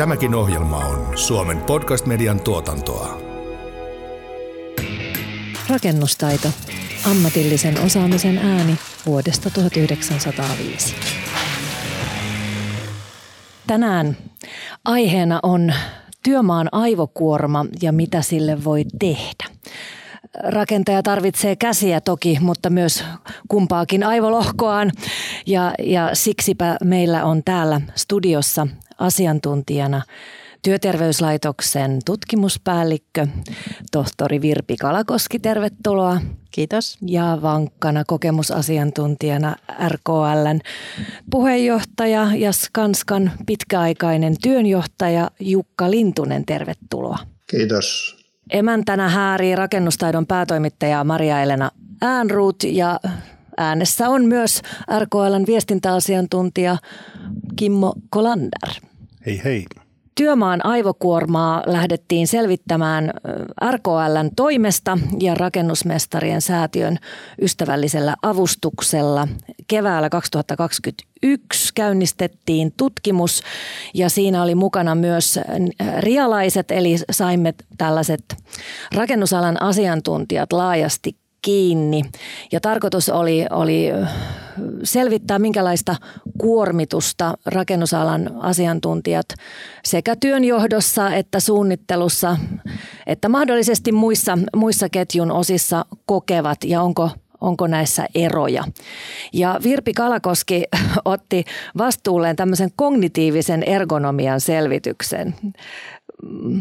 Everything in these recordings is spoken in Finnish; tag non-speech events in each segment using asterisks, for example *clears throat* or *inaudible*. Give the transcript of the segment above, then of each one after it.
Tämäkin ohjelma on Suomen podcast-median tuotantoa. Rakennustaito. Ammatillisen osaamisen ääni vuodesta 1905. Tänään aiheena on työmaan aivokuorma ja mitä sille voi tehdä. Rakentaja tarvitsee käsiä toki, mutta myös kumpaakin aivolohkoaan. Ja, ja siksipä meillä on täällä studiossa asiantuntijana Työterveyslaitoksen tutkimuspäällikkö, tohtori Virpi Kalakoski, tervetuloa. Kiitos. Ja vankkana kokemusasiantuntijana RKLn puheenjohtaja ja Skanskan pitkäaikainen työnjohtaja Jukka Lintunen, tervetuloa. Kiitos. Emäntänä häärii rakennustaidon päätoimittaja Maria-Elena Äänruut ja äänessä on myös RKLn viestintäasiantuntija Kimmo Kolander. Hei hei. Työmaan aivokuormaa lähdettiin selvittämään RKLn toimesta ja rakennusmestarien säätiön ystävällisellä avustuksella. Keväällä 2021 käynnistettiin tutkimus ja siinä oli mukana myös rialaiset, eli saimme tällaiset rakennusalan asiantuntijat laajasti kiinni. Ja tarkoitus oli, oli selvittää, minkälaista kuormitusta rakennusalan asiantuntijat sekä työnjohdossa että suunnittelussa että mahdollisesti muissa, muissa ketjun osissa kokevat ja onko onko näissä eroja. Ja Virpi Kalakoski *laughs* otti vastuulleen tämmöisen kognitiivisen ergonomian selvityksen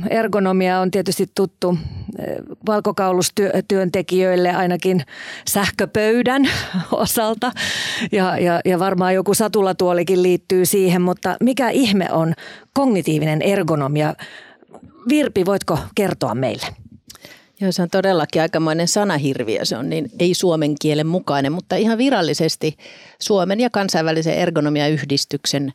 ergonomia on tietysti tuttu eh, valkokaulustyöntekijöille ainakin sähköpöydän *laughs* osalta ja, ja, ja varmaan joku satulatuolikin liittyy siihen, mutta mikä ihme on kognitiivinen ergonomia? Virpi, voitko kertoa meille? Joo, se on todellakin aikamoinen sanahirviö. Se on niin ei suomen kielen mukainen, mutta ihan virallisesti Suomen ja kansainvälisen ergonomiayhdistyksen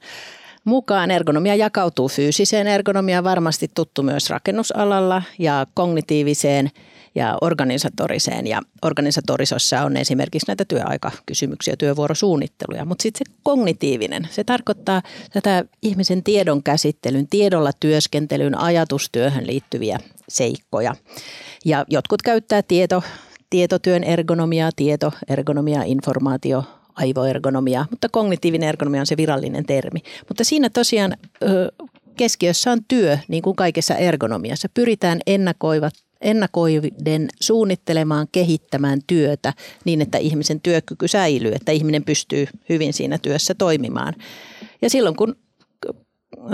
mukaan ergonomia jakautuu fyysiseen ergonomiaan, varmasti tuttu myös rakennusalalla ja kognitiiviseen ja organisatoriseen. Ja organisatorisessa on esimerkiksi näitä työaikakysymyksiä, työvuorosuunnitteluja. Mutta sitten se kognitiivinen, se tarkoittaa tätä ihmisen tiedon käsittelyn, tiedolla työskentelyn, ajatustyöhön liittyviä seikkoja. Ja jotkut käyttää tieto, tietotyön ergonomiaa, tietoergonomiaa, informaatio aivoergonomia, mutta kognitiivinen ergonomia on se virallinen termi. Mutta siinä tosiaan keskiössä on työ, niin kuin kaikessa ergonomiassa. Pyritään ennakoivat, ennakoiden suunnittelemaan, kehittämään työtä niin, että ihmisen työkyky säilyy, että ihminen pystyy hyvin siinä työssä toimimaan. Ja silloin kun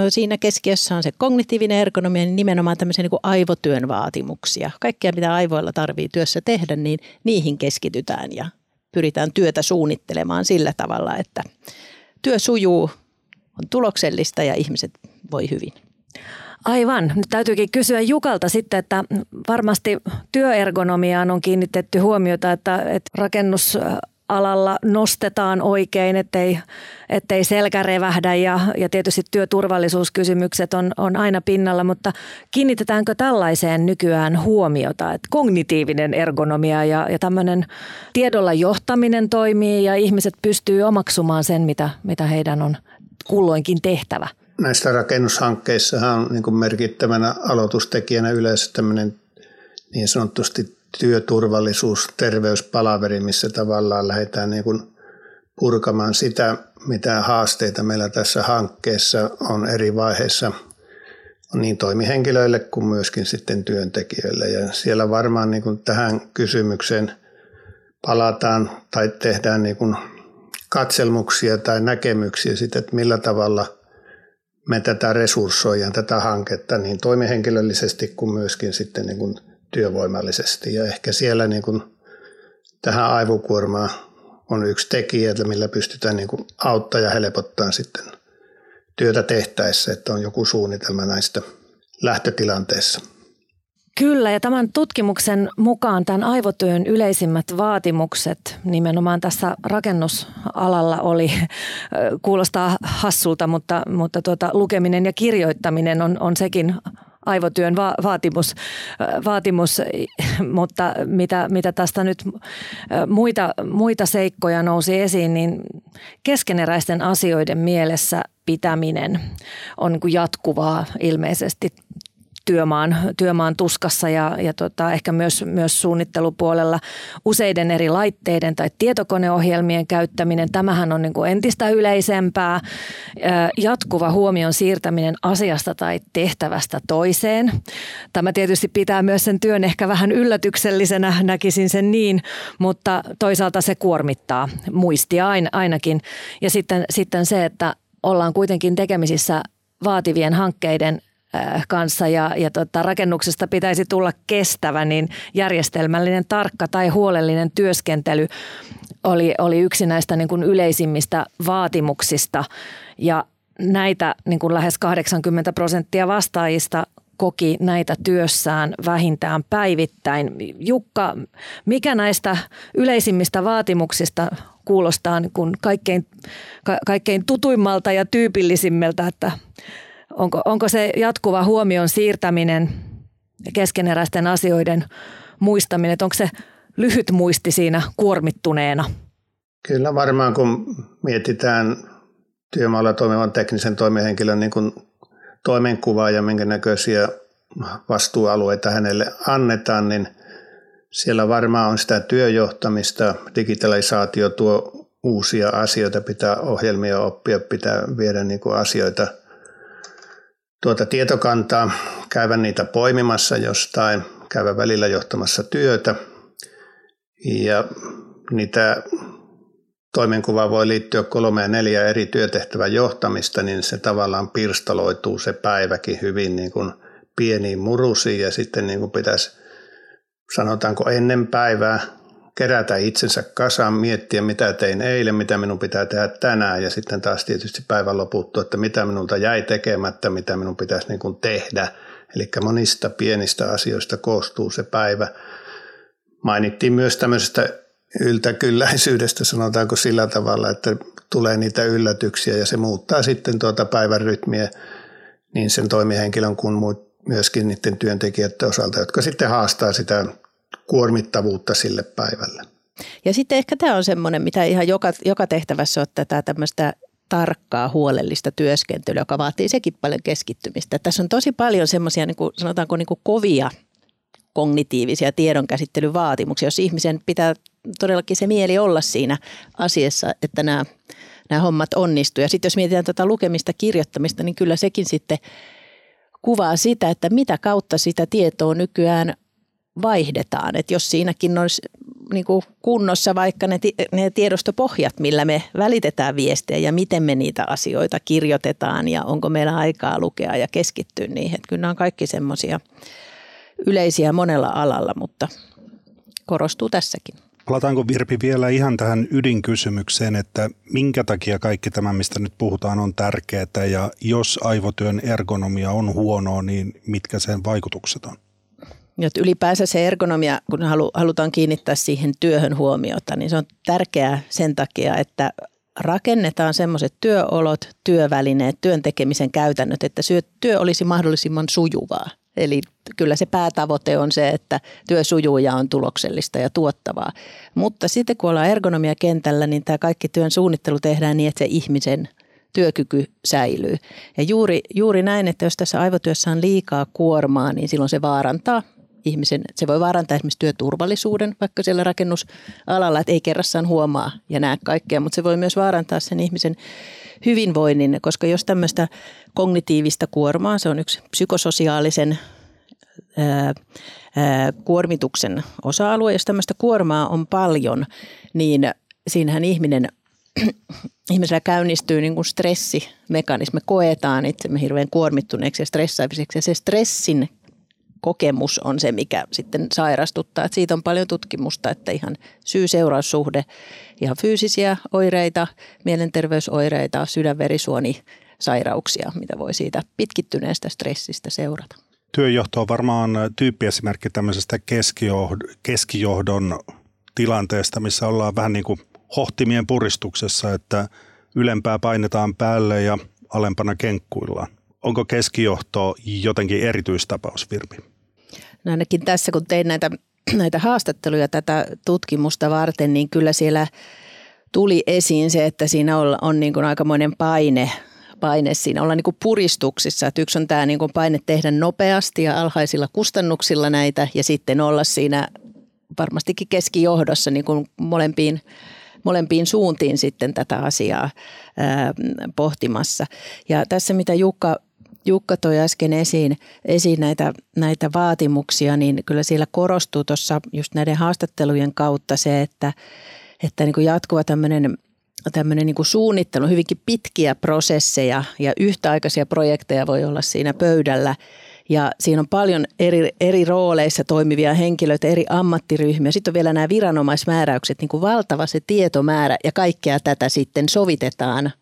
siinä keskiössä on se kognitiivinen ergonomia, niin nimenomaan tämmöisiä niin kuin aivotyön vaatimuksia. Kaikkea, mitä aivoilla tarvii työssä tehdä, niin niihin keskitytään ja pyritään työtä suunnittelemaan sillä tavalla, että työ sujuu, on tuloksellista ja ihmiset voi hyvin. Aivan. Nyt täytyykin kysyä Jukalta sitten, että varmasti työergonomiaan on kiinnitetty huomiota, että, että rakennus alalla nostetaan oikein, ettei, ettei selkä revähdä ja, ja tietysti työturvallisuuskysymykset on, on aina pinnalla, mutta kiinnitetäänkö tällaiseen nykyään huomiota, että kognitiivinen ergonomia ja, ja tämmöinen tiedolla johtaminen toimii ja ihmiset pystyy omaksumaan sen, mitä, mitä heidän on kulloinkin tehtävä? Näissä rakennushankkeissa on niin merkittävänä aloitustekijänä yleensä tämmöinen niin sanotusti työturvallisuus, terveyspalaveri, missä tavallaan lähdetään niin kuin purkamaan sitä, mitä haasteita meillä tässä hankkeessa on eri vaiheissa niin toimihenkilöille kuin myöskin sitten työntekijöille. Ja siellä varmaan niin kuin tähän kysymykseen palataan tai tehdään niin kuin katselmuksia tai näkemyksiä siitä, että millä tavalla me tätä resurssoidaan, tätä hanketta niin toimihenkilöllisesti kuin myöskin sitten niin kuin työvoimallisesti. Ja ehkä siellä niin kuin tähän aivokuormaan on yksi tekijä, millä pystytään niin kuin auttaa ja helpottaa sitten työtä tehtäessä, että on joku suunnitelma näistä lähtötilanteissa. Kyllä, ja tämän tutkimuksen mukaan tämän aivotyön yleisimmät vaatimukset nimenomaan tässä rakennusalalla oli, *laughs* kuulostaa hassulta, mutta, mutta tuota, lukeminen ja kirjoittaminen on, on sekin aivotyön va- vaatimus, vaatimus, *laughs* mutta mitä, mitä tästä nyt muita, muita seikkoja nousi esiin, niin keskeneräisten asioiden mielessä pitäminen on niin jatkuvaa ilmeisesti työmaan, työmaan tuskassa ja, ja tota, ehkä myös, myös suunnittelupuolella useiden eri laitteiden tai tietokoneohjelmien käyttäminen. Tämähän on niin kuin entistä yleisempää. Jatkuva huomion siirtäminen asiasta tai tehtävästä toiseen. Tämä tietysti pitää myös sen työn ehkä vähän yllätyksellisenä, näkisin sen niin, mutta toisaalta se kuormittaa muistia ainakin. Ja sitten, sitten se, että ollaan kuitenkin tekemisissä vaativien hankkeiden kanssa ja, ja tota, rakennuksesta pitäisi tulla kestävä, niin järjestelmällinen, tarkka tai huolellinen työskentely oli, oli yksi näistä niin kuin yleisimmistä vaatimuksista. Ja näitä niin kuin lähes 80 prosenttia vastaajista koki näitä työssään vähintään päivittäin. Jukka, mikä näistä yleisimmistä vaatimuksista kuulostaa niin kuin kaikkein, ka, kaikkein tutuimmalta ja tyypillisimmältä, että Onko, onko se jatkuva huomion siirtäminen keskeneräisten asioiden muistaminen, että onko se lyhyt muisti siinä kuormittuneena? Kyllä varmaan, kun mietitään työmaalla toimivan teknisen toimihenkilön niin kuin toimenkuvaa ja minkä näköisiä vastuualueita hänelle annetaan, niin siellä varmaan on sitä työjohtamista, digitalisaatio tuo uusia asioita, pitää ohjelmia oppia, pitää viedä niin kuin asioita – tuota tietokantaa, käydä niitä poimimassa jostain, käydä välillä johtamassa työtä. Ja niitä toimenkuvaa voi liittyä kolme ja neljä eri työtehtävän johtamista, niin se tavallaan pirstaloituu se päiväkin hyvin niin kuin pieniin murusiin ja sitten niin kuin pitäisi sanotaanko ennen päivää kerätä itsensä kasaan, miettiä mitä tein eilen, mitä minun pitää tehdä tänään ja sitten taas tietysti päivän loputtua, että mitä minulta jäi tekemättä, mitä minun pitäisi niin kuin tehdä. Eli monista pienistä asioista koostuu se päivä. Mainittiin myös tämmöisestä yltäkylläisyydestä, sanotaanko sillä tavalla, että tulee niitä yllätyksiä ja se muuttaa sitten tuota päivän rytmiä niin sen toimihenkilön kuin myöskin niiden työntekijöiden osalta, jotka sitten haastaa sitä kuormittavuutta sille päivälle. Ja sitten ehkä tämä on semmoinen, mitä ihan joka, joka tehtävässä on tätä tämmöistä tarkkaa, huolellista työskentelyä, joka vaatii sekin paljon keskittymistä. Tässä on tosi paljon semmoisia, niin kuin, sanotaanko niin kuin kovia kognitiivisia tiedonkäsittelyvaatimuksia, jos ihmisen pitää todellakin se mieli olla siinä asiassa, että nämä, nämä hommat onnistuu. Ja sitten jos mietitään tuota lukemista, kirjoittamista, niin kyllä sekin sitten kuvaa sitä, että mitä kautta sitä tietoa nykyään vaihdetaan. Että jos siinäkin olisi niin kuin kunnossa vaikka ne, ne tiedostopohjat, millä me välitetään viestejä ja miten me niitä asioita kirjoitetaan ja onko meillä aikaa lukea ja keskittyä niihin. Että kyllä nämä on kaikki semmoisia yleisiä monella alalla, mutta korostuu tässäkin. Palataanko Virpi vielä ihan tähän ydinkysymykseen, että minkä takia kaikki tämä, mistä nyt puhutaan, on tärkeää ja jos aivotyön ergonomia on huonoa, niin mitkä sen vaikutukset on? Että ylipäänsä se ergonomia, kun halutaan kiinnittää siihen työhön huomiota, niin se on tärkeää sen takia, että rakennetaan semmoiset työolot, työvälineet, työn tekemisen käytännöt, että työ olisi mahdollisimman sujuvaa. Eli kyllä se päätavoite on se, että työ sujuu ja on tuloksellista ja tuottavaa. Mutta sitten kun ollaan ergonomia-kentällä, niin tämä kaikki työn suunnittelu tehdään niin, että se ihmisen työkyky säilyy. Ja juuri, juuri näin, että jos tässä aivotyössä on liikaa kuormaa, niin silloin se vaarantaa ihmisen, se voi vaarantaa esimerkiksi työturvallisuuden vaikka siellä rakennusalalla, että ei kerrassaan huomaa ja näe kaikkea, mutta se voi myös vaarantaa sen ihmisen hyvinvoinnin, koska jos tämmöistä kognitiivista kuormaa, se on yksi psykososiaalisen ää, ää, kuormituksen osa-alue, jos tämmöistä kuormaa on paljon, niin siinähän ihminen *clears throat* ihmisellä käynnistyy niin kuin stressimekanismi. Me koetaan itsemme hirveän kuormittuneeksi ja stressaiviseksi ja se stressin kokemus on se, mikä sitten sairastuttaa. Että siitä on paljon tutkimusta, että ihan syy-seuraussuhde, ihan fyysisiä oireita, mielenterveysoireita, sydänverisuoni, sairauksia, mitä voi siitä pitkittyneestä stressistä seurata. Työjohto on varmaan tyyppiesimerkki tämmöisestä keskijohdon tilanteesta, missä ollaan vähän niin kuin hohtimien puristuksessa, että ylempää painetaan päälle ja alempana kenkkuillaan. onko keskijohto jotenkin erityistapaus, Virpi? No ainakin tässä, kun tein näitä, näitä haastatteluja tätä tutkimusta varten, niin kyllä siellä tuli esiin se, että siinä on, on niin kuin aikamoinen paine paine siinä, olla niin kuin puristuksissa. Että yksi on tämä niin kuin paine tehdä nopeasti ja alhaisilla kustannuksilla näitä ja sitten olla siinä varmastikin keskijohdossa niin kuin molempiin, molempiin suuntiin sitten tätä asiaa ää, pohtimassa. Ja tässä mitä Jukka Jukka toi äsken esiin, esiin näitä, näitä vaatimuksia, niin kyllä siellä korostuu tuossa just näiden haastattelujen kautta se, että, että niin kuin jatkuva tämmöinen tämmöinen niin suunnittelu, hyvinkin pitkiä prosesseja ja yhtäaikaisia projekteja voi olla siinä pöydällä. Ja siinä on paljon eri, eri rooleissa toimivia henkilöitä, eri ammattiryhmiä. Sitten on vielä nämä viranomaismääräykset, niin kuin valtava se tietomäärä ja kaikkea tätä sitten sovitetaan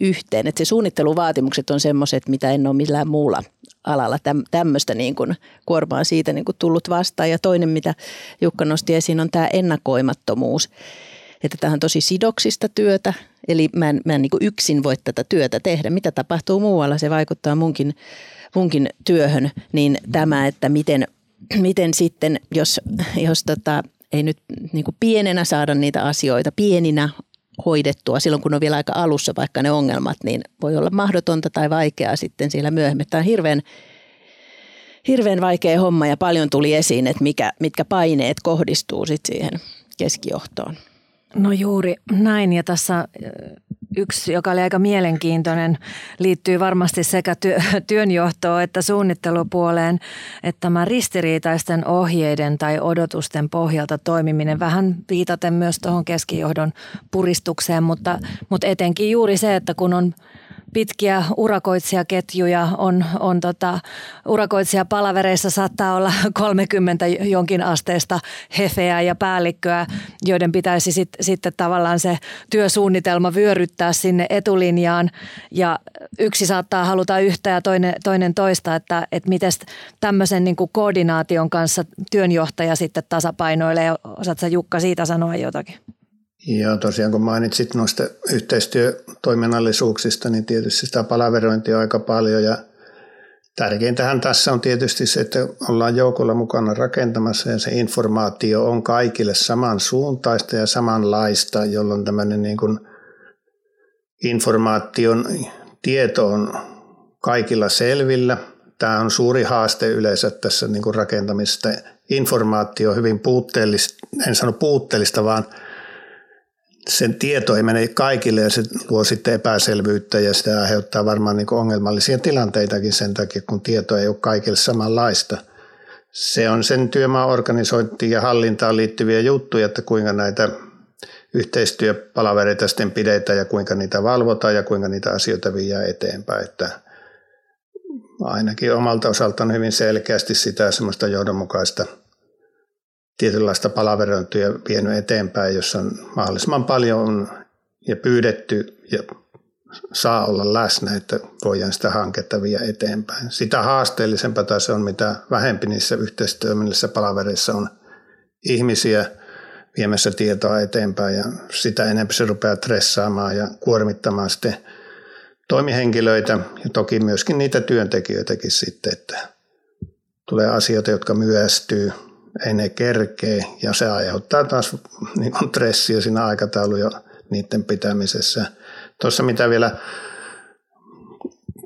yhteen. Että se suunnitteluvaatimukset on semmoiset, mitä en ole millään muulla alalla tämmöistä niin kuin kuormaa siitä niin kuin tullut vastaan. Ja toinen, mitä Jukka nosti esiin, on tämä ennakoimattomuus että tämä on tosi sidoksista työtä, eli mä en, mä en niin yksin voi tätä työtä tehdä. Mitä tapahtuu muualla, se vaikuttaa munkin, munkin työhön, niin tämä, että miten, miten sitten, jos, jos tota, ei nyt niin pienenä saada niitä asioita, pieninä hoidettua silloin, kun on vielä aika alussa vaikka ne ongelmat, niin voi olla mahdotonta tai vaikeaa sitten siellä myöhemmin. Tämä on hirveän, hirveän vaikea homma ja paljon tuli esiin, että mikä, mitkä paineet kohdistuu sitten siihen keskijohtoon. No juuri näin ja tässä yksi, joka oli aika mielenkiintoinen, liittyy varmasti sekä työ, *laughs* työnjohtoon että suunnittelupuoleen, että tämä ristiriitaisten ohjeiden tai odotusten pohjalta toimiminen, vähän viitaten myös tuohon keskijohdon puristukseen, mutta, mutta etenkin juuri se, että kun on pitkiä urakoitsijaketjuja on, on tota, urakoitsijapalavereissa saattaa olla *laughs* 30 jonkin asteesta hefeä ja päällikköä, joiden pitäisi sit, sitten tavallaan se työsuunnitelma vyöryttää sinne etulinjaan ja yksi saattaa haluta yhtä ja toinen, toinen toista, että, että miten tämmöisen niin kuin koordinaation kanssa työnjohtaja sitten tasapainoilee. Osaatko Jukka siitä sanoa jotakin? Ja tosiaan kun mainitsit noista yhteistyötoiminnallisuuksista, niin tietysti sitä palaverointia on aika paljon ja tärkeintähän tässä on tietysti se, että ollaan joukolla mukana rakentamassa ja se informaatio on kaikille samansuuntaista ja samanlaista, jolloin tämmöinen niin kuin informaation tieto on kaikilla selvillä. Tämä on suuri haaste yleensä tässä niin kuin rakentamista. Informaatio on hyvin puutteellista, en sano puutteellista, vaan – sen tieto ei mene kaikille ja se luo sitten epäselvyyttä ja sitä aiheuttaa varmaan niin ongelmallisia tilanteitakin sen takia, kun tieto ei ole kaikille samanlaista. Se on sen työmaan organisointiin ja hallintaan liittyviä juttuja, että kuinka näitä yhteistyöpalavereita sitten pidetään ja kuinka niitä valvotaan ja kuinka niitä asioita viedään eteenpäin. Että ainakin omalta osaltaan hyvin selkeästi sitä semmoista johdonmukaista – tietynlaista palaverointia vienyt eteenpäin, jossa on mahdollisimman paljon ja pyydetty ja saa olla läsnä, että voidaan sitä hanketta viedä eteenpäin. Sitä haasteellisempaa se on, mitä vähempi niissä yhteistyömillisissä palavereissa on ihmisiä viemässä tietoa eteenpäin ja sitä enemmän se rupeaa stressaamaan ja kuormittamaan sitten toimihenkilöitä ja toki myöskin niitä työntekijöitäkin sitten, että tulee asioita, jotka myöstyy – ei ne kerkee ja se aiheuttaa taas niin kuin stressiä siinä aikatauluja niiden pitämisessä. Tuossa mitä vielä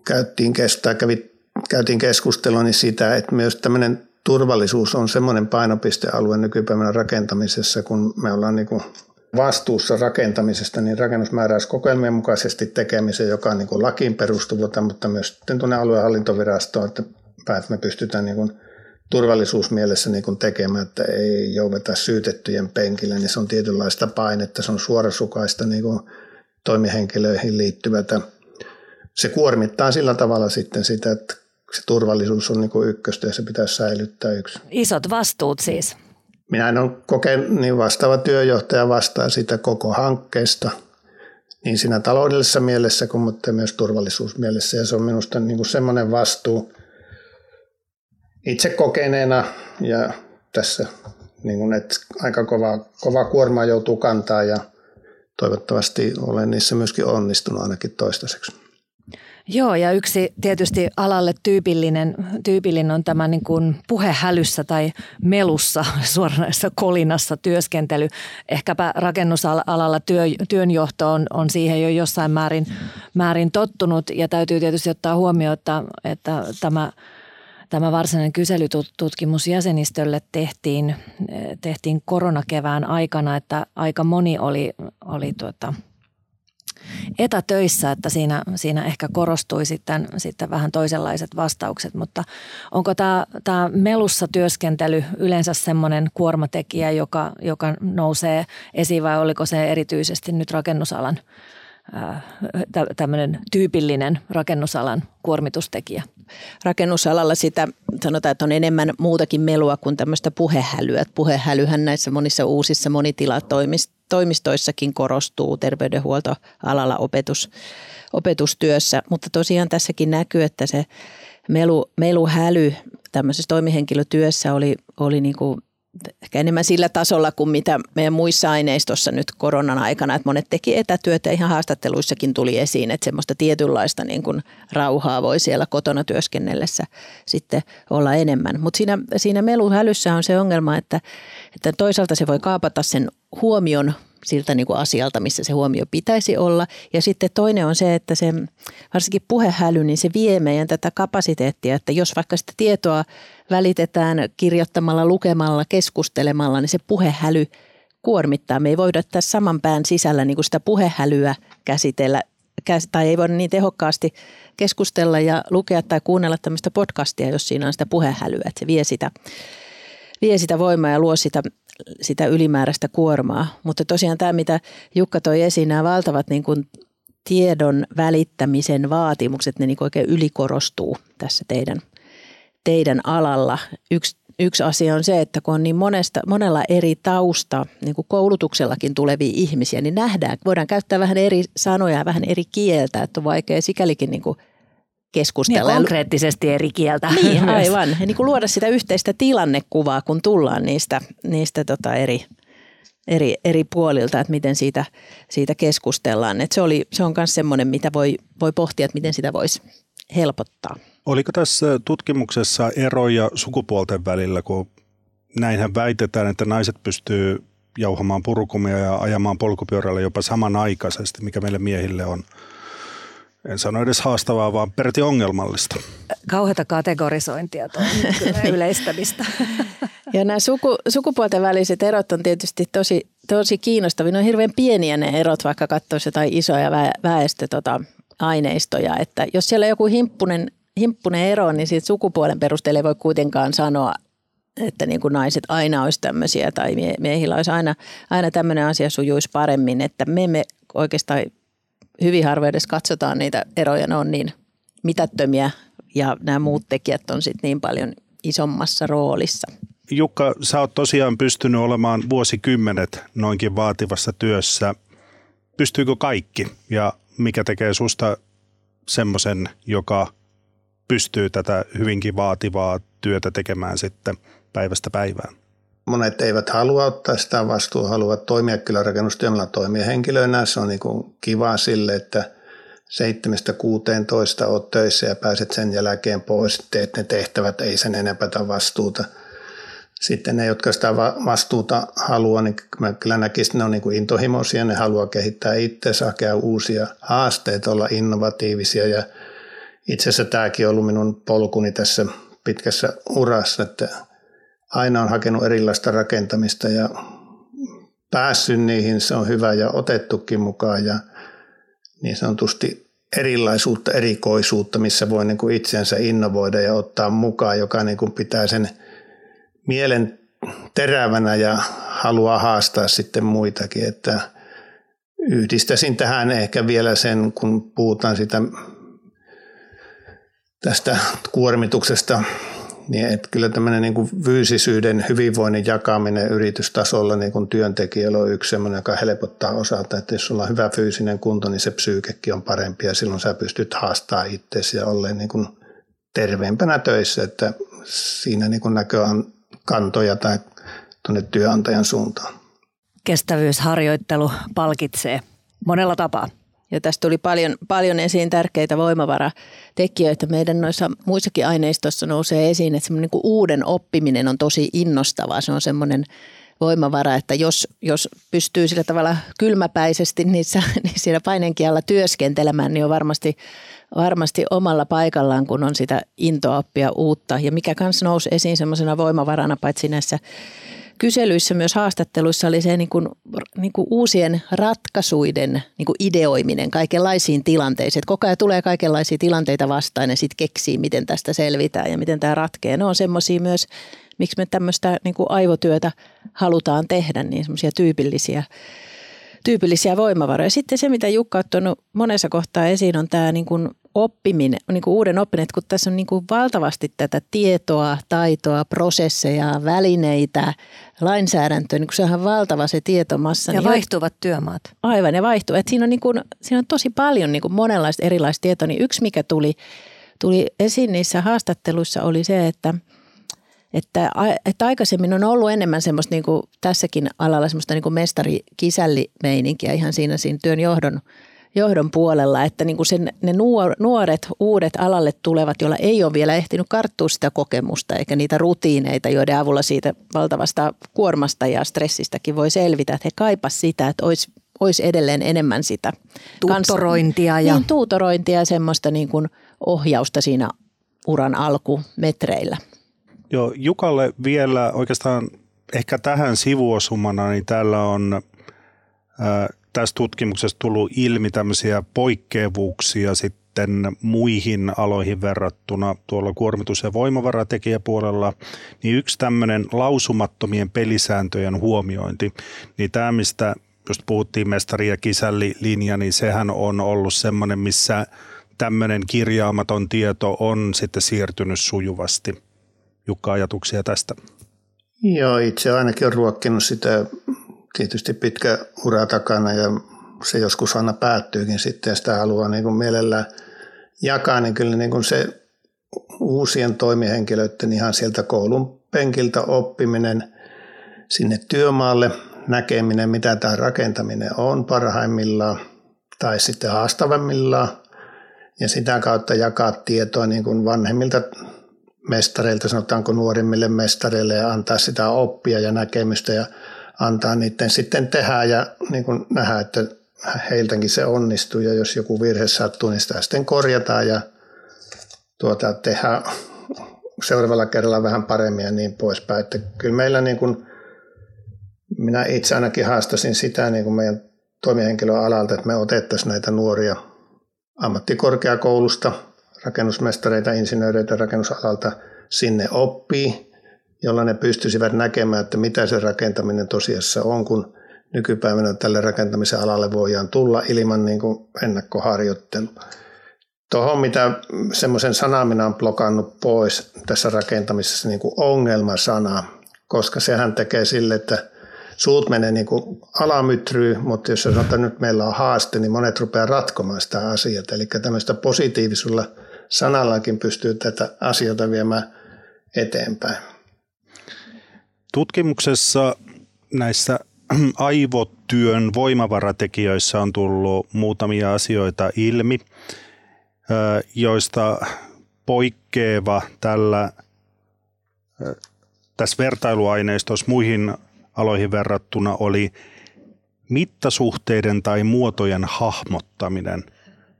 käytiin, kestää, kävi, käytiin keskustelua, niin sitä, että myös tämmöinen turvallisuus on semmoinen painopistealue nykypäivänä rakentamisessa, kun me ollaan niin kuin vastuussa rakentamisesta, niin rakennusmääräyskokoelmien mukaisesti tekemisen, joka on niin kuin lakiin perustuvuutta, mutta myös tuonne aluehallintovirastoon, että me pystytään niin kuin turvallisuusmielessä niin tekemään, että ei joudeta syytettyjen penkille, niin se on tietynlaista painetta, se on suorasukaista niin kuin toimihenkilöihin liittyvätä. Se kuormittaa sillä tavalla sitten sitä, että se turvallisuus on niin kuin ykköstä ja se pitäisi säilyttää yksi. Isot vastuut siis. Minä en ole kokenut, niin vastaava työjohtaja vastaa sitä koko hankkeesta, niin siinä taloudellisessa mielessä kuin mutta myös turvallisuusmielessä. Ja se on minusta niin kuin semmoinen vastuu, itse kokeneena ja tässä niin kuin, että aika kova, kova kuorma joutuu kantaa ja toivottavasti olen niissä myöskin onnistunut ainakin toistaiseksi. Joo, ja yksi tietysti alalle tyypillinen, tyypillinen on tämä niin kuin puhehälyssä tai melussa, *laughs* suoranaisessa kolinassa työskentely. Ehkäpä rakennusalalla työ, työnjohto on, on siihen jo jossain määrin, määrin tottunut, ja täytyy tietysti ottaa huomioon, että, että tämä Tämä varsinainen kyselytutkimus jäsenistölle tehtiin, tehtiin koronakevään aikana, että aika moni oli, oli tuota, etätöissä, että siinä, siinä ehkä korostui sitten, sitten vähän toisenlaiset vastaukset, mutta onko tämä, tämä melussa työskentely yleensä semmoinen kuormatekijä, joka, joka nousee esiin vai oliko se erityisesti nyt rakennusalan tämmöinen tyypillinen rakennusalan kuormitustekijä? Rakennusalalla sitä sanotaan, että on enemmän muutakin melua kuin tämmöistä puhehälyä. Puhehälyhän näissä monissa uusissa monitilatoimistoissakin korostuu terveydenhuoltoalalla opetus, opetustyössä, mutta tosiaan tässäkin näkyy, että se melu, meluhäly tämmöisessä toimihenkilötyössä oli, oli niin kuin ehkä enemmän sillä tasolla kuin mitä meidän muissa aineistossa nyt koronan aikana, että monet teki etätyötä ihan haastatteluissakin tuli esiin, että semmoista tietynlaista niin kuin rauhaa voi siellä kotona työskennellessä sitten olla enemmän. Mutta siinä, siinä meluhälyssä on se ongelma, että, että toisaalta se voi kaapata sen huomion siltä niin kuin asialta, missä se huomio pitäisi olla. Ja sitten toinen on se, että se varsinkin puhehäly, niin se vie meidän tätä kapasiteettia, että jos vaikka sitä tietoa välitetään kirjoittamalla, lukemalla, keskustelemalla, niin se puhehäly kuormittaa. Me ei voida tässä saman pään sisällä niin kuin sitä puhehälyä käsitellä tai ei voida niin tehokkaasti keskustella ja lukea tai kuunnella tämmöistä podcastia, jos siinä on sitä puhehälyä, että se vie sitä, vie sitä voimaa ja luo sitä sitä ylimääräistä kuormaa. Mutta tosiaan tämä, mitä Jukka toi esiin, nämä valtavat niin kuin tiedon välittämisen vaatimukset, ne niin oikein ylikorostuu tässä teidän, teidän alalla. Yksi, yksi asia on se, että kun on niin monesta, monella eri tausta, niin kuin koulutuksellakin tulevia ihmisiä, niin nähdään, voidaan käyttää vähän eri sanoja ja vähän eri kieltä, että on vaikea sikälikin niin kuin keskustella. Niin konkreettisesti eri kieltä. *laughs* Niin, aivan. Ja niin kuin luoda sitä yhteistä tilannekuvaa, kun tullaan niistä, niistä tota eri, eri, eri puolilta, että miten siitä, siitä keskustellaan. Et se, oli, se on myös semmoinen, mitä voi, voi pohtia, että miten sitä voisi helpottaa. Oliko tässä tutkimuksessa eroja sukupuolten välillä, kun näinhän väitetään, että naiset pystyy jauhamaan purukumia ja ajamaan polkupyörällä jopa samanaikaisesti, mikä meille miehille on – en sano edes haastavaa, vaan peräti ongelmallista. Kauheata kategorisointia tuo *laughs* yleistämistä. *laughs* Ja nämä suku, sukupuolten väliset erot on tietysti tosi, tosi kiinnostavia. Ne on hirveän pieniä ne erot, vaikka katsoisi jotain isoja vä, väestöaineistoja. Tota, että jos siellä on joku himppunen, himppunen ero, niin siitä sukupuolen perusteella ei voi kuitenkaan sanoa, että niin kuin naiset aina olisi tämmöisiä tai miehillä olisi aina, aina tämmöinen asia sujuisi paremmin. Että me emme oikeastaan hyvin harvoin edes katsotaan niitä eroja, ne on niin mitättömiä ja nämä muut tekijät on sitten niin paljon isommassa roolissa. Jukka, sä oot tosiaan pystynyt olemaan vuosikymmenet noinkin vaativassa työssä. Pystyykö kaikki ja mikä tekee susta semmoisen, joka pystyy tätä hyvinkin vaativaa työtä tekemään sitten päivästä päivään? Monet eivät halua ottaa sitä vastuuta, haluavat toimia kyllä rakennustyömällä toimia henkilöinä. Se on niin kuin kiva sille, että 7-16 olet töissä ja pääset sen jälkeen pois, teet ne tehtävät, ei sen enempää vastuuta. Sitten ne, jotka sitä vastuuta haluaa, niin mä kyllä näkisin, että ne on niin kuin intohimoisia, ne haluaa kehittää itse, hakea uusia haasteita, olla innovatiivisia ja itse asiassa tämäkin on ollut minun polkuni tässä pitkässä urassa, että aina on hakenut erilaista rakentamista ja päässyt niihin, se on hyvä ja otettukin mukaan ja niin sanotusti erilaisuutta, erikoisuutta, missä voi niin kuin itsensä innovoida ja ottaa mukaan, joka niin kuin pitää sen mielen terävänä ja haluaa haastaa sitten muitakin, että yhdistäisin tähän ehkä vielä sen, kun puhutaan sitä tästä kuormituksesta niin että kyllä tämmöinen niin kuin fyysisyyden hyvinvoinnin jakaminen yritystasolla niin kuin työntekijöillä on yksi semmoinen, joka helpottaa osalta, että jos sulla on hyvä fyysinen kunto, niin se psyykekin on parempi ja silloin sä pystyt haastaa itsesi ja olleen niin kuin terveempänä töissä, että siinä niin kuin näköään kantoja tai tuonne työnantajan suuntaan. Kestävyysharjoittelu palkitsee monella tapaa. Ja tästä tuli paljon, paljon esiin tärkeitä voimavaratekijöitä. Meidän noissa muissakin aineistossa nousee esiin, että semmoinen niin uuden oppiminen on tosi innostavaa. Se on semmoinen voimavara, että jos, jos pystyy sillä tavalla kylmäpäisesti niissä, *laughs* niin siinä paineenkialla työskentelemään, niin on varmasti, varmasti omalla paikallaan, kun on sitä intoa oppia uutta. Ja mikä kanssa nousi esiin semmoisena voimavarana, paitsi näissä kyselyissä, myös haastatteluissa oli se niin kuin, niin kuin uusien ratkaisuiden niin kuin ideoiminen kaikenlaisiin tilanteisiin. Koko ajan tulee kaikenlaisia tilanteita vastaan ja sitten keksii, miten tästä selvitään ja miten tämä ratkee. Ne on semmoisia myös, miksi me tämmöistä niin kuin aivotyötä halutaan tehdä, niin semmoisia tyypillisiä tyypillisiä voimavaroja. Sitten se, mitä Jukka on tuonut monessa kohtaa esiin, on tämä niin kuin oppiminen, niin kuin uuden oppiminen, että kun tässä on niin kuin valtavasti tätä tietoa, taitoa, prosesseja, välineitä, lainsäädäntöä, niin kuin sehän on valtava se tietomassa. Ja niin vaihtuvat työmaat. Aivan, ja vaihtuu. Että siinä, on niin kuin, siinä on tosi paljon niin kuin monenlaista erilaista tietoa. Niin yksi, mikä tuli, tuli esiin niissä haastatteluissa, oli se, että – että, että aikaisemmin on ollut enemmän semmoista niin kuin tässäkin alalla semmoista niin kuin mestari-kisälli-meininkiä ihan siinä, siinä työn johdon, johdon puolella, että niin kuin sen, ne nuoret, uudet alalle tulevat, joilla ei ole vielä ehtinyt karttua sitä kokemusta eikä niitä rutiineita, joiden avulla siitä valtavasta kuormasta ja stressistäkin voi selvitä, että he kaipas sitä, että olisi, olisi edelleen enemmän sitä tuutorointia. Kans, ja... Niin, tuutorointia ja semmoista niin kuin ohjausta siinä uran alkumetreillä. Joo, Jukalle vielä oikeastaan ehkä tähän sivuosumana, niin täällä on ää, tässä tutkimuksessa tullut ilmi tämmöisiä poikkeavuuksia sitten muihin aloihin verrattuna tuolla kuormitus- ja voimavaratekijäpuolella, niin yksi tämmöinen lausumattomien pelisääntöjen huomiointi, niin tämä mistä just puhuttiin mestari- ja kisällilinja, niin sehän on ollut semmoinen, missä tämmöinen kirjaamaton tieto on sitten siirtynyt sujuvasti – Jukka, ajatuksia tästä? Joo, itse ainakin on ruokkinut sitä tietysti pitkä ura takana ja se joskus aina päättyykin sitten ja sitä haluaa niin kuin mielellään jakaa, niin kyllä niin kuin se uusien toimihenkilöiden ihan sieltä koulun penkiltä oppiminen sinne työmaalle, näkeminen, mitä tämä rakentaminen on parhaimmillaan tai sitten haastavammillaan ja sitä kautta jakaa tietoa niin kuin vanhemmilta mestareilta, sanotaanko nuorimmille mestareille ja antaa sitä oppia ja näkemystä ja antaa niiden sitten tehdä ja niin kuin nähdä, että heiltäkin se onnistuu ja jos joku virhe sattuu, niin sitä sitten korjataan ja tuota, tehdään seuraavalla kerralla vähän paremmin ja niin poispäin. Että kyllä meillä niin kuin, minä itse ainakin haastasin sitä niin kuin meidän toimihenkilöalalta, että me otettaisiin näitä nuoria ammattikorkeakoulusta – rakennusmestareita, insinööreitä rakennusalalta sinne oppii, jolla ne pystyisivät näkemään, että mitä se rakentaminen tosiassa on, kun nykypäivänä tälle rakentamisen alalle voidaan tulla ilman niin kuin ennakkoharjoittelua. Tuohon, mitä semmoisen sanaa minä olen blokannut pois tässä rakentamisessa, niin kuin ongelmasana, koska sehän tekee sille, että suut menee niin kuin alamytryy, mutta jos sanotaan, että nyt meillä on haaste, niin monet rupeaa ratkomaan sitä asiaa. Eli tämmöistä positiivisulla – sanallakin pystyy tätä asioita viemään eteenpäin. Tutkimuksessa näissä *clears throat* aivotyön voimavaratekijöissä on tullut muutamia asioita ilmi, joista poikkeava tällä, tässä vertailuaineistossa muihin aloihin verrattuna oli mittasuhteiden tai muotojen hahmottaminen.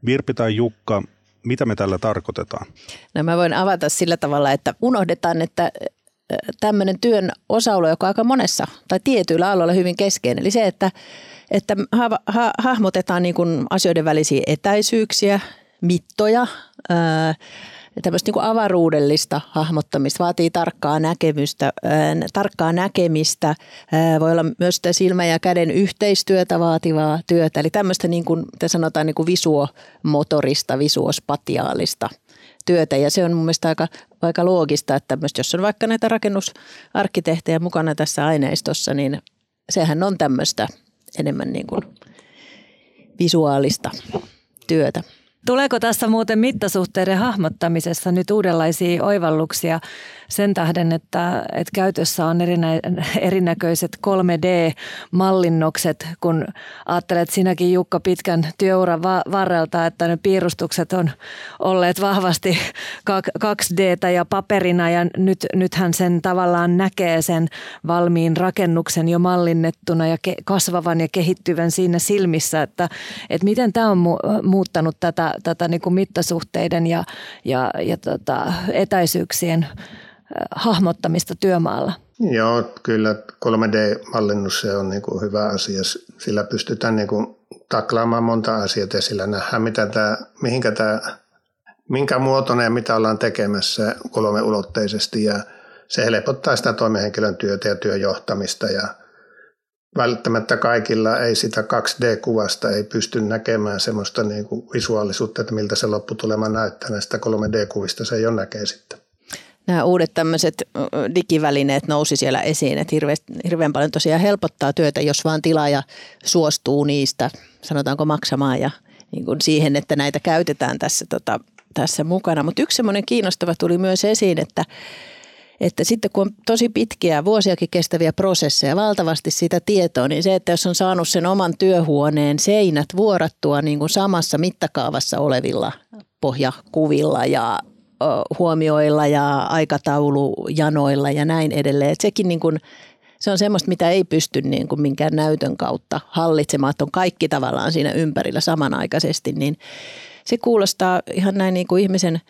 Virpi tai Jukka, mitä me tällä tarkoitetaan? No mä voin avata sillä tavalla, että unohdetaan, että tämmöinen työn osa-alue, joka on aika monessa tai tietyillä aloilla hyvin keskeinen. Eli se, että, että ha, ha, hahmotetaan niin kuin asioiden välisiä etäisyyksiä, mittoja, ää, tämmöistä niin avaruudellista hahmottamista, vaatii tarkkaa näkemystä, ää, tarkkaa näkemistä, ää, voi olla myös sitä silmä- ja käden yhteistyötä vaativaa työtä, eli tämmöistä niin kuin te sanotaan niin kuin visuomotorista, visuospatiaalista työtä ja se on mun mielestä aika, aika loogista, että jos on vaikka näitä rakennusarkkitehtejä mukana tässä aineistossa, niin sehän on tämmöistä enemmän niin kuin visuaalista työtä. Tuleeko tässä muuten mittasuhteiden hahmottamisessa nyt uudenlaisia oivalluksia sen tähden, että, että käytössä on erinä, erinäköiset 3D-mallinnokset, kun ajattelet sinäkin Jukka pitkän työuran varrelta, että ne piirustukset on olleet vahvasti 2D ja paperina ja nyt, nythän sen tavallaan näkee sen valmiin rakennuksen jo mallinnettuna ja ke, kasvavan ja kehittyvän siinä silmissä, että, että miten tämä on mu- muuttanut tätä, tätä niin kuin mittasuhteiden ja, ja, ja tota, etäisyyksien hahmottamista työmaalla? Joo, kyllä 3D-mallinnus se on niin kuin hyvä asia. Sillä pystytään niin kuin taklaamaan monta asiaa ja sillä nähdään, mitä tämä, mihinkä tämä, minkä muotoinen ja mitä ollaan tekemässä kolmeulotteisesti ja se helpottaa sitä toimihenkilön työtä ja työjohtamista ja välttämättä kaikilla ei sitä 2D-kuvasta ei pysty näkemään semmoista niin visuaalisuutta, että miltä se lopputulema näyttää näistä 3D-kuvista, se ole näkee sitten nämä uudet tämmöiset digivälineet nousi siellä esiin, että hirveän, hirveän paljon tosiaan helpottaa työtä, jos vaan tilaaja suostuu niistä, sanotaanko maksamaan ja niin kuin siihen, että näitä käytetään tässä, tota, tässä mukana. Mutta yksi semmoinen kiinnostava tuli myös esiin, että että sitten kun on tosi pitkiä, vuosiakin kestäviä prosesseja, valtavasti sitä tietoa, niin se, että jos on saanut sen oman työhuoneen seinät vuorattua niin kuin samassa mittakaavassa olevilla pohjakuvilla ja huomioilla ja aikataulujanoilla ja näin edelleen. Et sekin niin kuin, se on semmoista, mitä ei pysty niin kuin minkään näytön kautta hallitsemaan, että on kaikki tavallaan siinä ympärillä samanaikaisesti, niin se kuulostaa ihan näin niin kuin ihmisen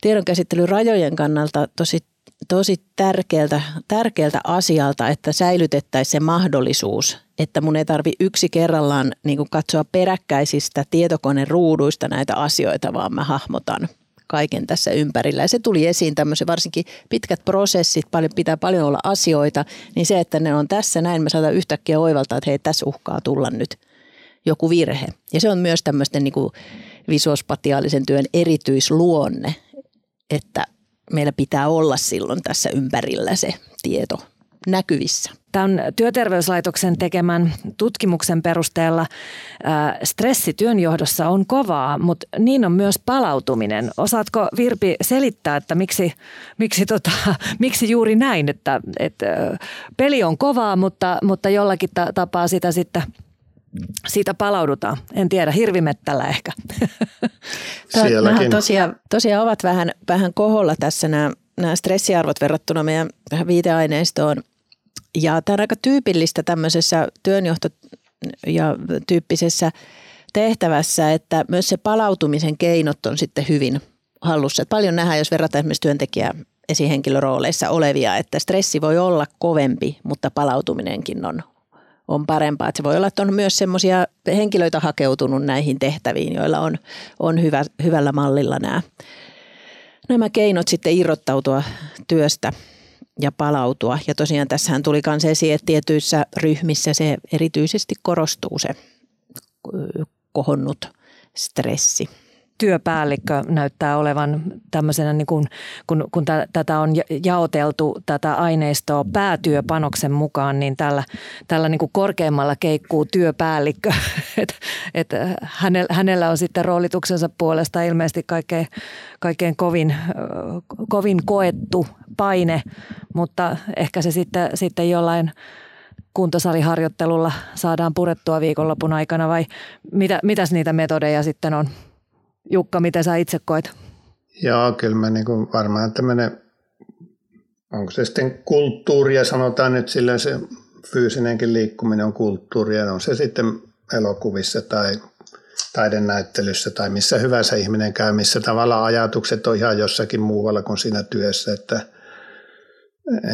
tiedonkäsittelyn rajojen kannalta tosi, tosi tärkeältä, tärkeältä asialta, että säilytettäisiin se mahdollisuus, että mun ei tarvi yksi kerrallaan niin kuin katsoa peräkkäisistä tietokoneruuduista näitä asioita, vaan mä hahmotan – kaiken tässä ympärillä. Ja se tuli esiin tämmöisen varsinkin pitkät prosessit, paljon, pitää paljon olla asioita, niin se, että ne on tässä näin, me saadaan yhtäkkiä oivaltaa, että hei, tässä uhkaa tulla nyt joku virhe. Ja se on myös tämmöisten niin kuin visuospatiaalisen työn erityisluonne, että meillä pitää olla silloin tässä ympärillä se tieto näkyvissä. Tämän työterveyslaitoksen tekemän tutkimuksen perusteella stressi työnjohdossa on kovaa, mutta niin on myös palautuminen. Osaatko Virpi selittää, että miksi, miksi, tota, *laughs* miksi juuri näin, että, että peli on kovaa, mutta, mutta jollakin tapaa sitä sitten siitä palaudutaan. En tiedä, hirvimettällä ehkä. *laughs* Sielläkin. Tosiaan, tosiaan ovat vähän, vähän koholla tässä nämä, nämä stressiarvot verrattuna meidän viiteaineistoon – ja tämä on aika tyypillistä tämmöisessä työnjohto- ja tyyppisessä tehtävässä, että myös se palautumisen keinot on sitten hyvin hallussa. Että paljon nähdään, jos verrataan esimerkiksi työntekijä esihenkilörooleissa olevia, että stressi voi olla kovempi, mutta palautuminenkin on, on parempaa. Että se voi olla, että on myös semmoisia henkilöitä hakeutunut näihin tehtäviin, joilla on, on hyvä, hyvällä mallilla nämä, nämä keinot sitten irrottautua työstä ja palautua. Ja tosiaan tässähän tuli myös esiin, että tietyissä ryhmissä se erityisesti korostuu se kohonnut stressi työpäällikkö näyttää olevan tämmöisenä, niin kun, kun, kun t- tätä on jaoteltu tätä aineistoa päätyöpanoksen mukaan, niin tällä, tällä niin kuin korkeammalla keikkuu työpäällikkö. *laughs* et, et hänellä, hänellä on sitten roolituksensa puolesta ilmeisesti kaikkein, kaikkein kovin, kovin koettu paine, mutta ehkä se sitten, sitten jollain kuntosaliharjoittelulla saadaan purettua viikonlopun aikana vai mitä, mitäs niitä metodeja sitten on? Jukka, miten sä itse koet? Joo, kyllä mä niin kuin varmaan tämmöinen, onko se sitten kulttuuria, sanotaan nyt silleen se fyysinenkin liikkuminen on kulttuuria, on se sitten elokuvissa tai taidenäyttelyssä tai missä hyvänsä ihminen käy, missä tavallaan ajatukset on ihan jossakin muualla kuin siinä työssä, että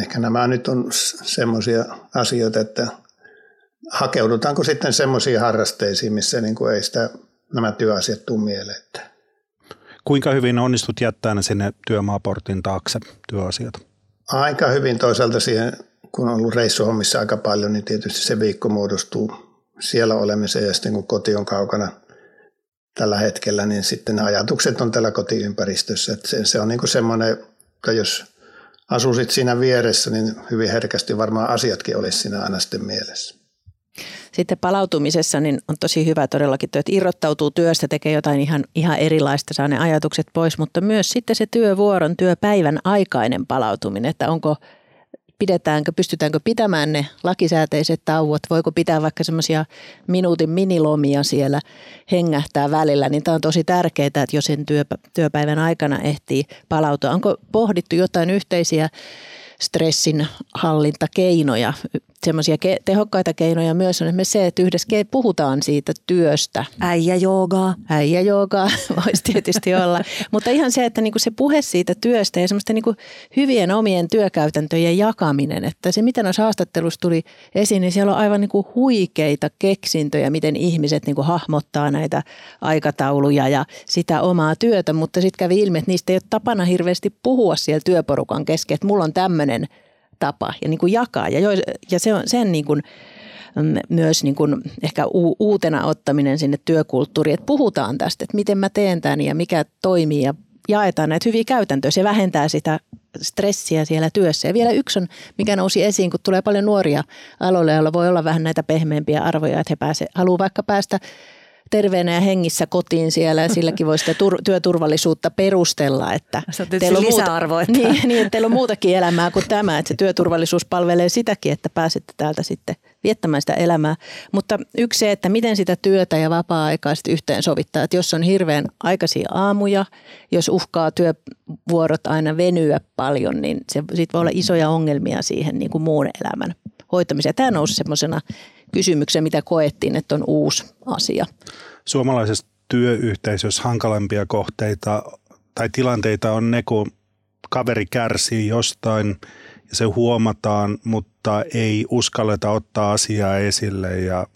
ehkä nämä nyt on semmoisia asioita, että hakeudutaanko sitten semmoisiin harrasteisiin, missä niin kuin ei sitä nämä työasiat tule mieleen. Kuinka hyvin onnistut jättämään sinne työmaaportin taakse työasiat? Aika hyvin toisaalta siihen, kun on ollut reissuhommissa aika paljon, niin tietysti se viikko muodostuu siellä olemiseen ja sitten kun koti on kaukana tällä hetkellä, niin sitten ne ajatukset on tällä kotiympäristössä. Että se, se on niin kuin semmoinen, että jos asuisit siinä vieressä, niin hyvin herkästi varmaan asiatkin olisi siinä aina sitten mielessä. Sitten palautumisessa niin on tosi hyvä todellakin, että irrottautuu työstä, tekee jotain ihan, ihan erilaista, saa ne ajatukset pois, mutta myös sitten se työvuoron, työpäivän aikainen palautuminen, että onko pidetäänkö, pystytäänkö pitämään ne lakisääteiset tauot, voiko pitää vaikka semmoisia minuutin minilomia siellä hengähtää välillä, niin tämä on tosi tärkeää, että jos sen työpäivän aikana ehtii palautua. Onko pohdittu jotain yhteisiä stressin hallintakeinoja semmoisia ke- tehokkaita keinoja myös on esimerkiksi se, että yhdessä puhutaan siitä työstä. Äijä joogaa. Äijä joogaa *laughs* voisi tietysti olla. Mutta ihan se, että niinku se puhe siitä työstä ja semmoista niinku hyvien omien työkäytäntöjen jakaminen. Että se, mitä noissa haastattelussa tuli esiin, niin siellä on aivan niinku huikeita keksintöjä, miten ihmiset niinku hahmottaa näitä aikatauluja ja sitä omaa työtä. Mutta sitten kävi ilmi, että niistä ei ole tapana hirveästi puhua siellä työporukan kesken, että mulla on tämmöinen – tapa ja niin kuin jakaa. Ja, jo, ja se on sen niin kuin, mm, myös niin kuin ehkä uutena ottaminen sinne työkulttuuriin, että puhutaan tästä, että miten mä teen tämän ja mikä toimii ja jaetaan näitä hyviä käytäntöjä. Se vähentää sitä stressiä siellä työssä. Ja vielä yksi on, mikä nousi esiin, kun tulee paljon nuoria aloille, joilla voi olla vähän näitä pehmeämpiä arvoja, että he pääse, haluaa vaikka päästä terveenä ja hengissä kotiin siellä ja silläkin voi sitä tur- työturvallisuutta perustella. Että teillä on. Muuta, niin, niin, että teillä on muutakin elämää kuin tämä, että se työturvallisuus palvelee sitäkin, että pääsette täältä sitten viettämään sitä elämää. Mutta yksi se, että miten sitä työtä ja vapaa-aikaa sitten yhteen sovittaa. Että jos on hirveän aikaisia aamuja, jos uhkaa työvuorot aina venyä paljon, niin se, siitä voi olla isoja ongelmia siihen niin kuin muun elämän hoitamiseen. Tämä nousi semmoisena kysymyksen, mitä koettiin, että on uusi asia. Suomalaisessa työyhteisössä hankalampia kohteita tai tilanteita on ne, kun kaveri kärsii jostain ja se huomataan, mutta ei uskalleta ottaa asiaa esille ja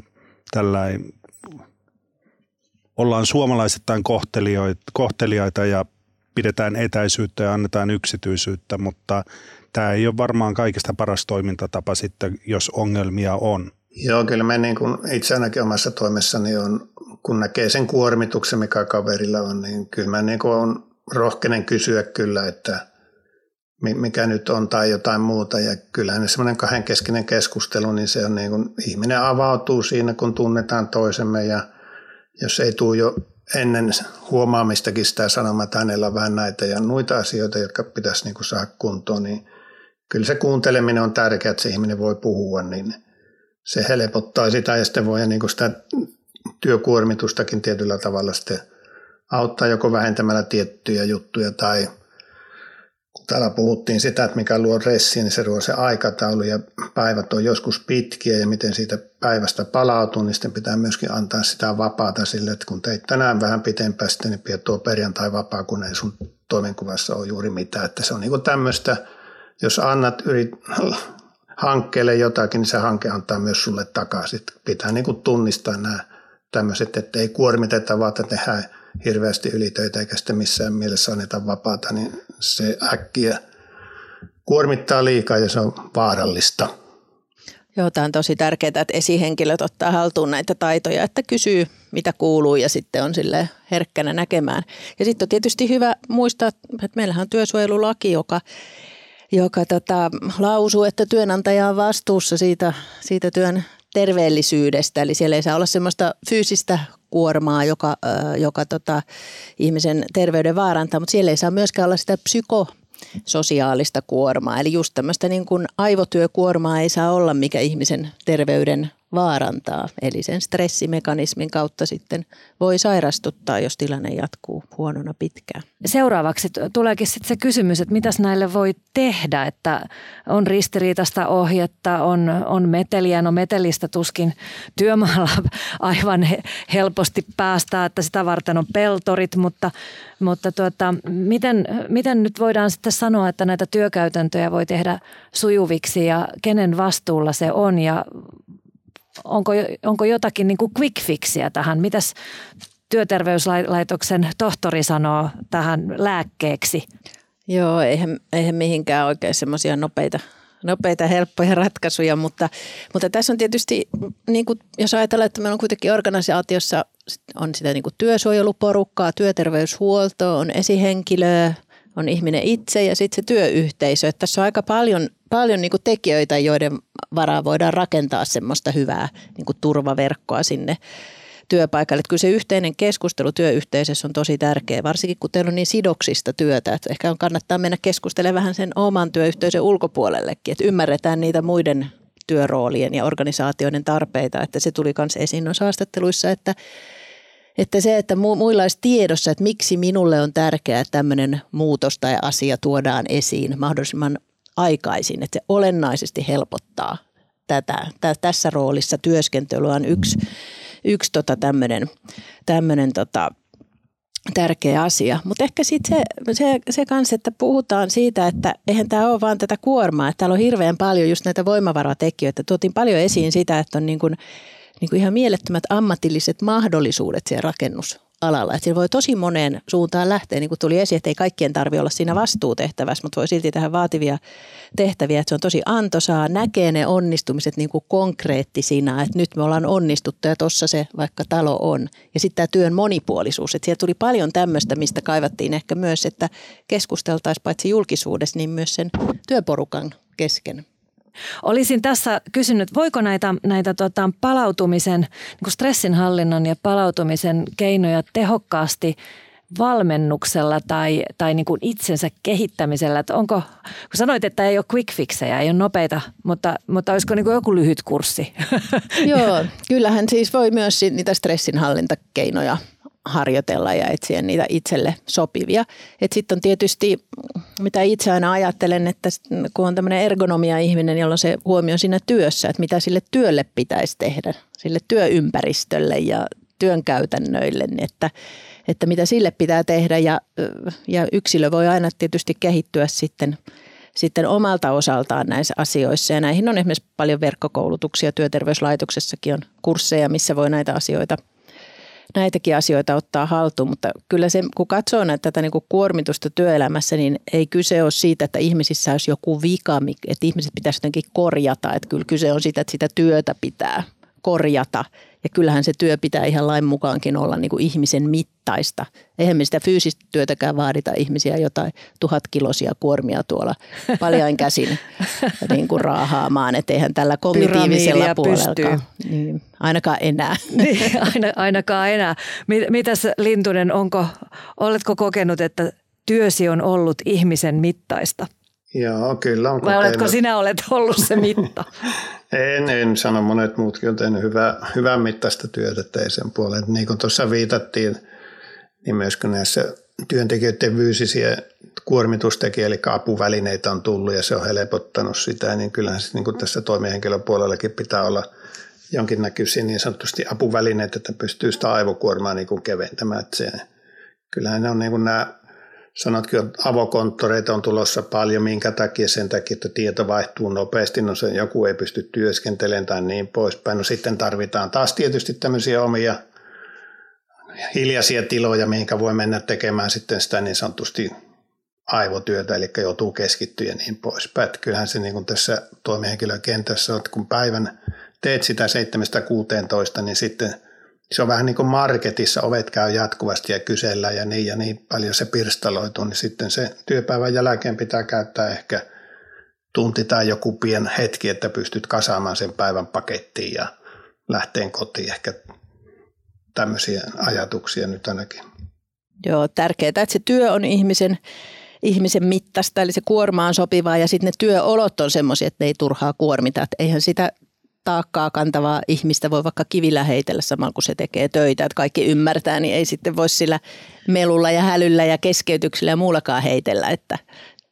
tällainen ollaan suomalaisittain kohteliaita ja pidetään etäisyyttä ja annetaan yksityisyyttä, mutta tämä ei ole varmaan kaikista paras toimintatapa sitten, jos ongelmia on. Joo, kyllä me niin kuin itse ainakin omassa toimessani on, kun näkee sen kuormituksen, mikä kaverilla on, niin kyllä mä niin kuin on rohkenen kysyä kyllä, että mikä nyt on tai jotain muuta. Ja kyllähän semmoinen kahdenkeskinen keskustelu, niin se on niin kuin, ihminen avautuu siinä, kun tunnetaan toisemme ja jos ei tule jo ennen huomaamistakin sitä sanomaan, että hänellä on vähän näitä ja muita asioita, jotka pitäisi niin kuin saada kuntoon, niin kyllä se kuunteleminen on tärkeää, että se ihminen voi puhua, niin – se helpottaa sitä ja sitten voi niin kuin sitä työkuormitustakin tietyllä tavalla sitten auttaa joko vähentämällä tiettyjä juttuja tai kun täällä puhuttiin sitä, että mikä luo ressiä, niin se luo se aikataulu ja päivät on joskus pitkiä ja miten siitä päivästä palautuu, niin sitten pitää myöskin antaa sitä vapaata sille, että kun teit tänään vähän pitempään sitten, niin pidät tuo perjantai vapaa, kun ei sun toimenkuvassa ole juuri mitään. Että se on niin tämmöistä, jos annat yrit, hankkeelle jotakin, niin se hanke antaa myös sulle takaisin. Pitää niin kuin tunnistaa nämä tämmöiset, että ei kuormiteta, vaan että tehdään hirveästi ylitöitä eikä sitten missään mielessä anneta vapaata, niin se äkkiä kuormittaa liikaa ja se on vaarallista. Joo, tämä on tosi tärkeää, että esihenkilöt ottaa haltuun näitä taitoja, että kysyy mitä kuuluu ja sitten on sille herkkänä näkemään. Ja sitten on tietysti hyvä muistaa, että meillähän on työsuojelulaki, joka joka tota, lausuu, että työnantaja on vastuussa siitä, siitä työn terveellisyydestä. Eli siellä ei saa olla sellaista fyysistä kuormaa, joka, joka tota, ihmisen terveyden vaarantaa, mutta siellä ei saa myöskään olla sitä psyko sosiaalista kuormaa. Eli just tämmöistä niin kuin aivotyökuormaa ei saa olla, mikä ihmisen terveyden vaarantaa. Eli sen stressimekanismin kautta sitten voi sairastuttaa, jos tilanne jatkuu huonona pitkään. Seuraavaksi tuleekin sitten se kysymys, että mitäs näille voi tehdä, että on ristiriitasta ohjetta, on, on meteliä. No metelistä tuskin työmaalla *laughs* aivan helposti päästää, että sitä varten on peltorit, mutta, mutta tuota, miten, miten nyt voidaan sitten sanoa, että näitä työkäytäntöjä voi tehdä sujuviksi ja kenen vastuulla se on ja onko, onko jotakin niin kuin quick fixiä tähän? Mitäs työterveyslaitoksen tohtori sanoo tähän lääkkeeksi? Joo, eihän, eihän mihinkään oikein semmoisia nopeita, nopeita, helppoja ratkaisuja, mutta, mutta tässä on tietysti, niin kuin, jos ajatellaan, että meillä on kuitenkin organisaatiossa on sitä niin kuin työsuojeluporukkaa, työterveyshuolto, on esihenkilöä, on ihminen itse ja sitten se työyhteisö. Että tässä on aika paljon paljon niin kuin tekijöitä, joiden varaa voidaan rakentaa semmoista hyvää niin kuin turvaverkkoa sinne työpaikalle. Että kyllä se yhteinen keskustelu työyhteisössä on tosi tärkeä, varsinkin kun teillä on niin sidoksista työtä, että ehkä on kannattaa mennä keskustelemaan vähän sen oman työyhteisön ulkopuolellekin, että ymmärretään niitä muiden työroolien ja organisaatioiden tarpeita, että se tuli myös esiin noissa haastatteluissa, että että se, että muilla olisi tiedossa, että miksi minulle on tärkeää, että tämmöinen muutos tai asia tuodaan esiin mahdollisimman aikaisin, että se olennaisesti helpottaa tätä. Tässä roolissa työskentely on yksi, yksi tota tämmöinen, tämmöinen tota, tärkeä asia. Mutta ehkä sitten se, se, se kanssa, että puhutaan siitä, että eihän tämä ole vaan tätä kuormaa, että täällä on hirveän paljon just näitä voimavaratekijöitä. Tuotiin paljon esiin sitä, että on niin kuin, niin kuin ihan mielettömät ammatilliset mahdollisuudet siellä rakennus alalla. Että voi tosi moneen suuntaan lähteä, niin kuin tuli esiin, että ei kaikkien tarvitse olla siinä vastuutehtävässä, mutta voi silti tehdä vaativia tehtäviä, että se on tosi antoisaa, näkee ne onnistumiset niin kuin konkreettisina, että nyt me ollaan onnistuttu ja tuossa se vaikka talo on. Ja sitten tämä työn monipuolisuus, että siellä tuli paljon tämmöistä, mistä kaivattiin ehkä myös, että keskusteltaisiin paitsi julkisuudessa, niin myös sen työporukan kesken. Olisin tässä kysynyt, voiko näitä, näitä tota, palautumisen, niin stressinhallinnan ja palautumisen keinoja tehokkaasti valmennuksella tai, tai niin kuin itsensä kehittämisellä? Että onko, kun sanoit, että ei ole quick fixejä, ei ole nopeita, mutta, mutta olisiko niin kuin joku lyhyt kurssi? *laughs* Joo, kyllähän siis voi myös niitä stressinhallintakeinoja harjoitella ja etsiä niitä itselle sopivia. Sitten on tietysti, mitä itse aina ajattelen, että kun on tämmöinen ergonomia-ihminen, jolla on se huomio siinä työssä, että mitä sille työlle pitäisi tehdä, sille työympäristölle ja työn käytännöille, niin että, että mitä sille pitää tehdä ja, ja yksilö voi aina tietysti kehittyä sitten sitten omalta osaltaan näissä asioissa. Ja näihin on esimerkiksi paljon verkkokoulutuksia. Työterveyslaitoksessakin on kursseja, missä voi näitä asioita – näitäkin asioita ottaa haltuun, mutta kyllä se, kun katsoo näitä, tätä niin kuin kuormitusta työelämässä, niin ei kyse ole siitä, että ihmisissä olisi joku vika, että ihmiset pitäisi jotenkin korjata. Että kyllä kyse on siitä, että sitä työtä pitää korjata ja kyllähän se työ pitää ihan lain mukaankin olla niin kuin ihmisen mittaista. Eihän me sitä fyysistä työtäkään vaadita ihmisiä jotain tuhatkilosia kuormia tuolla paljain käsin *laughs* niin kuin raahaamaan. Että eihän tällä kognitiivisella puolella niin, ainakaan enää. *laughs* Niin, aina, ainakaan enää. Mitäs Lintunen, onko, oletko kokenut, että työsi on ollut ihmisen mittaista? Joo, kyllä on Vai oletko sinä olet ollut se mitta? *laughs* en, en sano. Monet muutkin on tehnyt hyvää, hyvän mittaista työtä teisen puolen. Niin kuin tuossa viitattiin, niin myöskin näissä työntekijöiden fyysisiä kuormitustekijä, eli apuvälineitä on tullut ja se on helpottanut sitä, niin kyllähän se, niin kuin tässä toimihenkilöpuolellakin pitää olla jonkinnäköisiä niin sanotusti apuvälineitä, että pystyy sitä aivokuormaa niin kuin keventämään. Että se, kyllähän ne on niin kuin nämä Sanotkin, että avokonttoreita on tulossa paljon, minkä takia sen takia, että tieto vaihtuu nopeasti, no se joku ei pysty työskentelemään tai niin poispäin. No sitten tarvitaan taas tietysti tämmöisiä omia hiljaisia tiloja, mihinkä voi mennä tekemään sitten sitä niin sanotusti aivotyötä, eli joutuu keskittyä ja niin poispäin. Kyllähän se niin kuin tässä toimihenkilökentässä on, että kun päivän teet sitä 7-16, niin sitten – se on vähän niin kuin marketissa, ovet käy jatkuvasti ja kysellään ja niin ja niin paljon se pirstaloituu, niin sitten se työpäivän jälkeen pitää käyttää ehkä tunti tai joku pien hetki, että pystyt kasaamaan sen päivän pakettiin ja lähteen kotiin. Ehkä tämmöisiä ajatuksia nyt ainakin. Joo, tärkeää, että se työ on ihmisen, ihmisen mittaista, eli se kuorma on sopivaa ja sitten ne työolot on semmoisia, että ne ei turhaa kuormita. Että eihän sitä taakkaa kantavaa ihmistä voi vaikka kivillä heitellä samalla kun se tekee töitä, että kaikki ymmärtää, niin ei sitten voi sillä melulla ja hälyllä ja keskeytyksillä ja muullakaan heitellä, että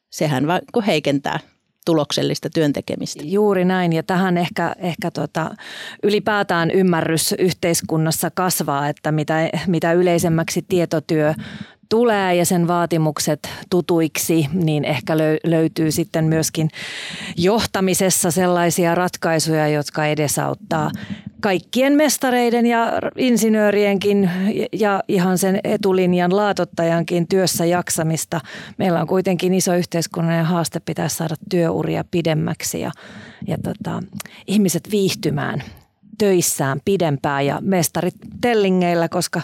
sehän vaan heikentää tuloksellista työntekemistä. Juuri näin. Ja tähän ehkä, ehkä tota, ylipäätään ymmärrys yhteiskunnassa kasvaa, että mitä, mitä yleisemmäksi tietotyö tulee ja sen vaatimukset tutuiksi, niin ehkä löytyy sitten myöskin johtamisessa sellaisia ratkaisuja, jotka edesauttaa kaikkien mestareiden ja insinöörienkin ja ihan sen etulinjan laatottajankin työssä jaksamista. Meillä on kuitenkin iso yhteiskunnallinen haaste, pitää saada työuria pidemmäksi ja, ja tota, ihmiset viihtymään töissään pidempään ja mestarit tellingeillä, koska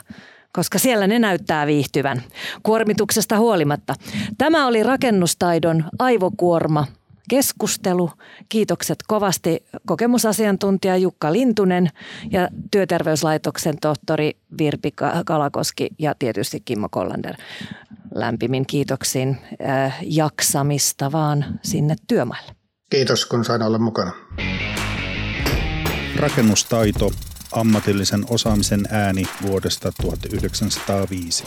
koska siellä ne näyttää viihtyvän. Kuormituksesta huolimatta. Tämä oli rakennustaidon aivokuorma keskustelu. Kiitokset kovasti kokemusasiantuntija Jukka Lintunen ja Työterveyslaitoksen tohtori Virpi Kalakoski ja tietysti Kimmo Kollander. Lämpimin kiitoksin äh, jaksamista vaan sinne työmaille. Kiitos kun sain olla mukana. Rakennustaito, ammatillisen osaamisen ääni vuodesta 1905.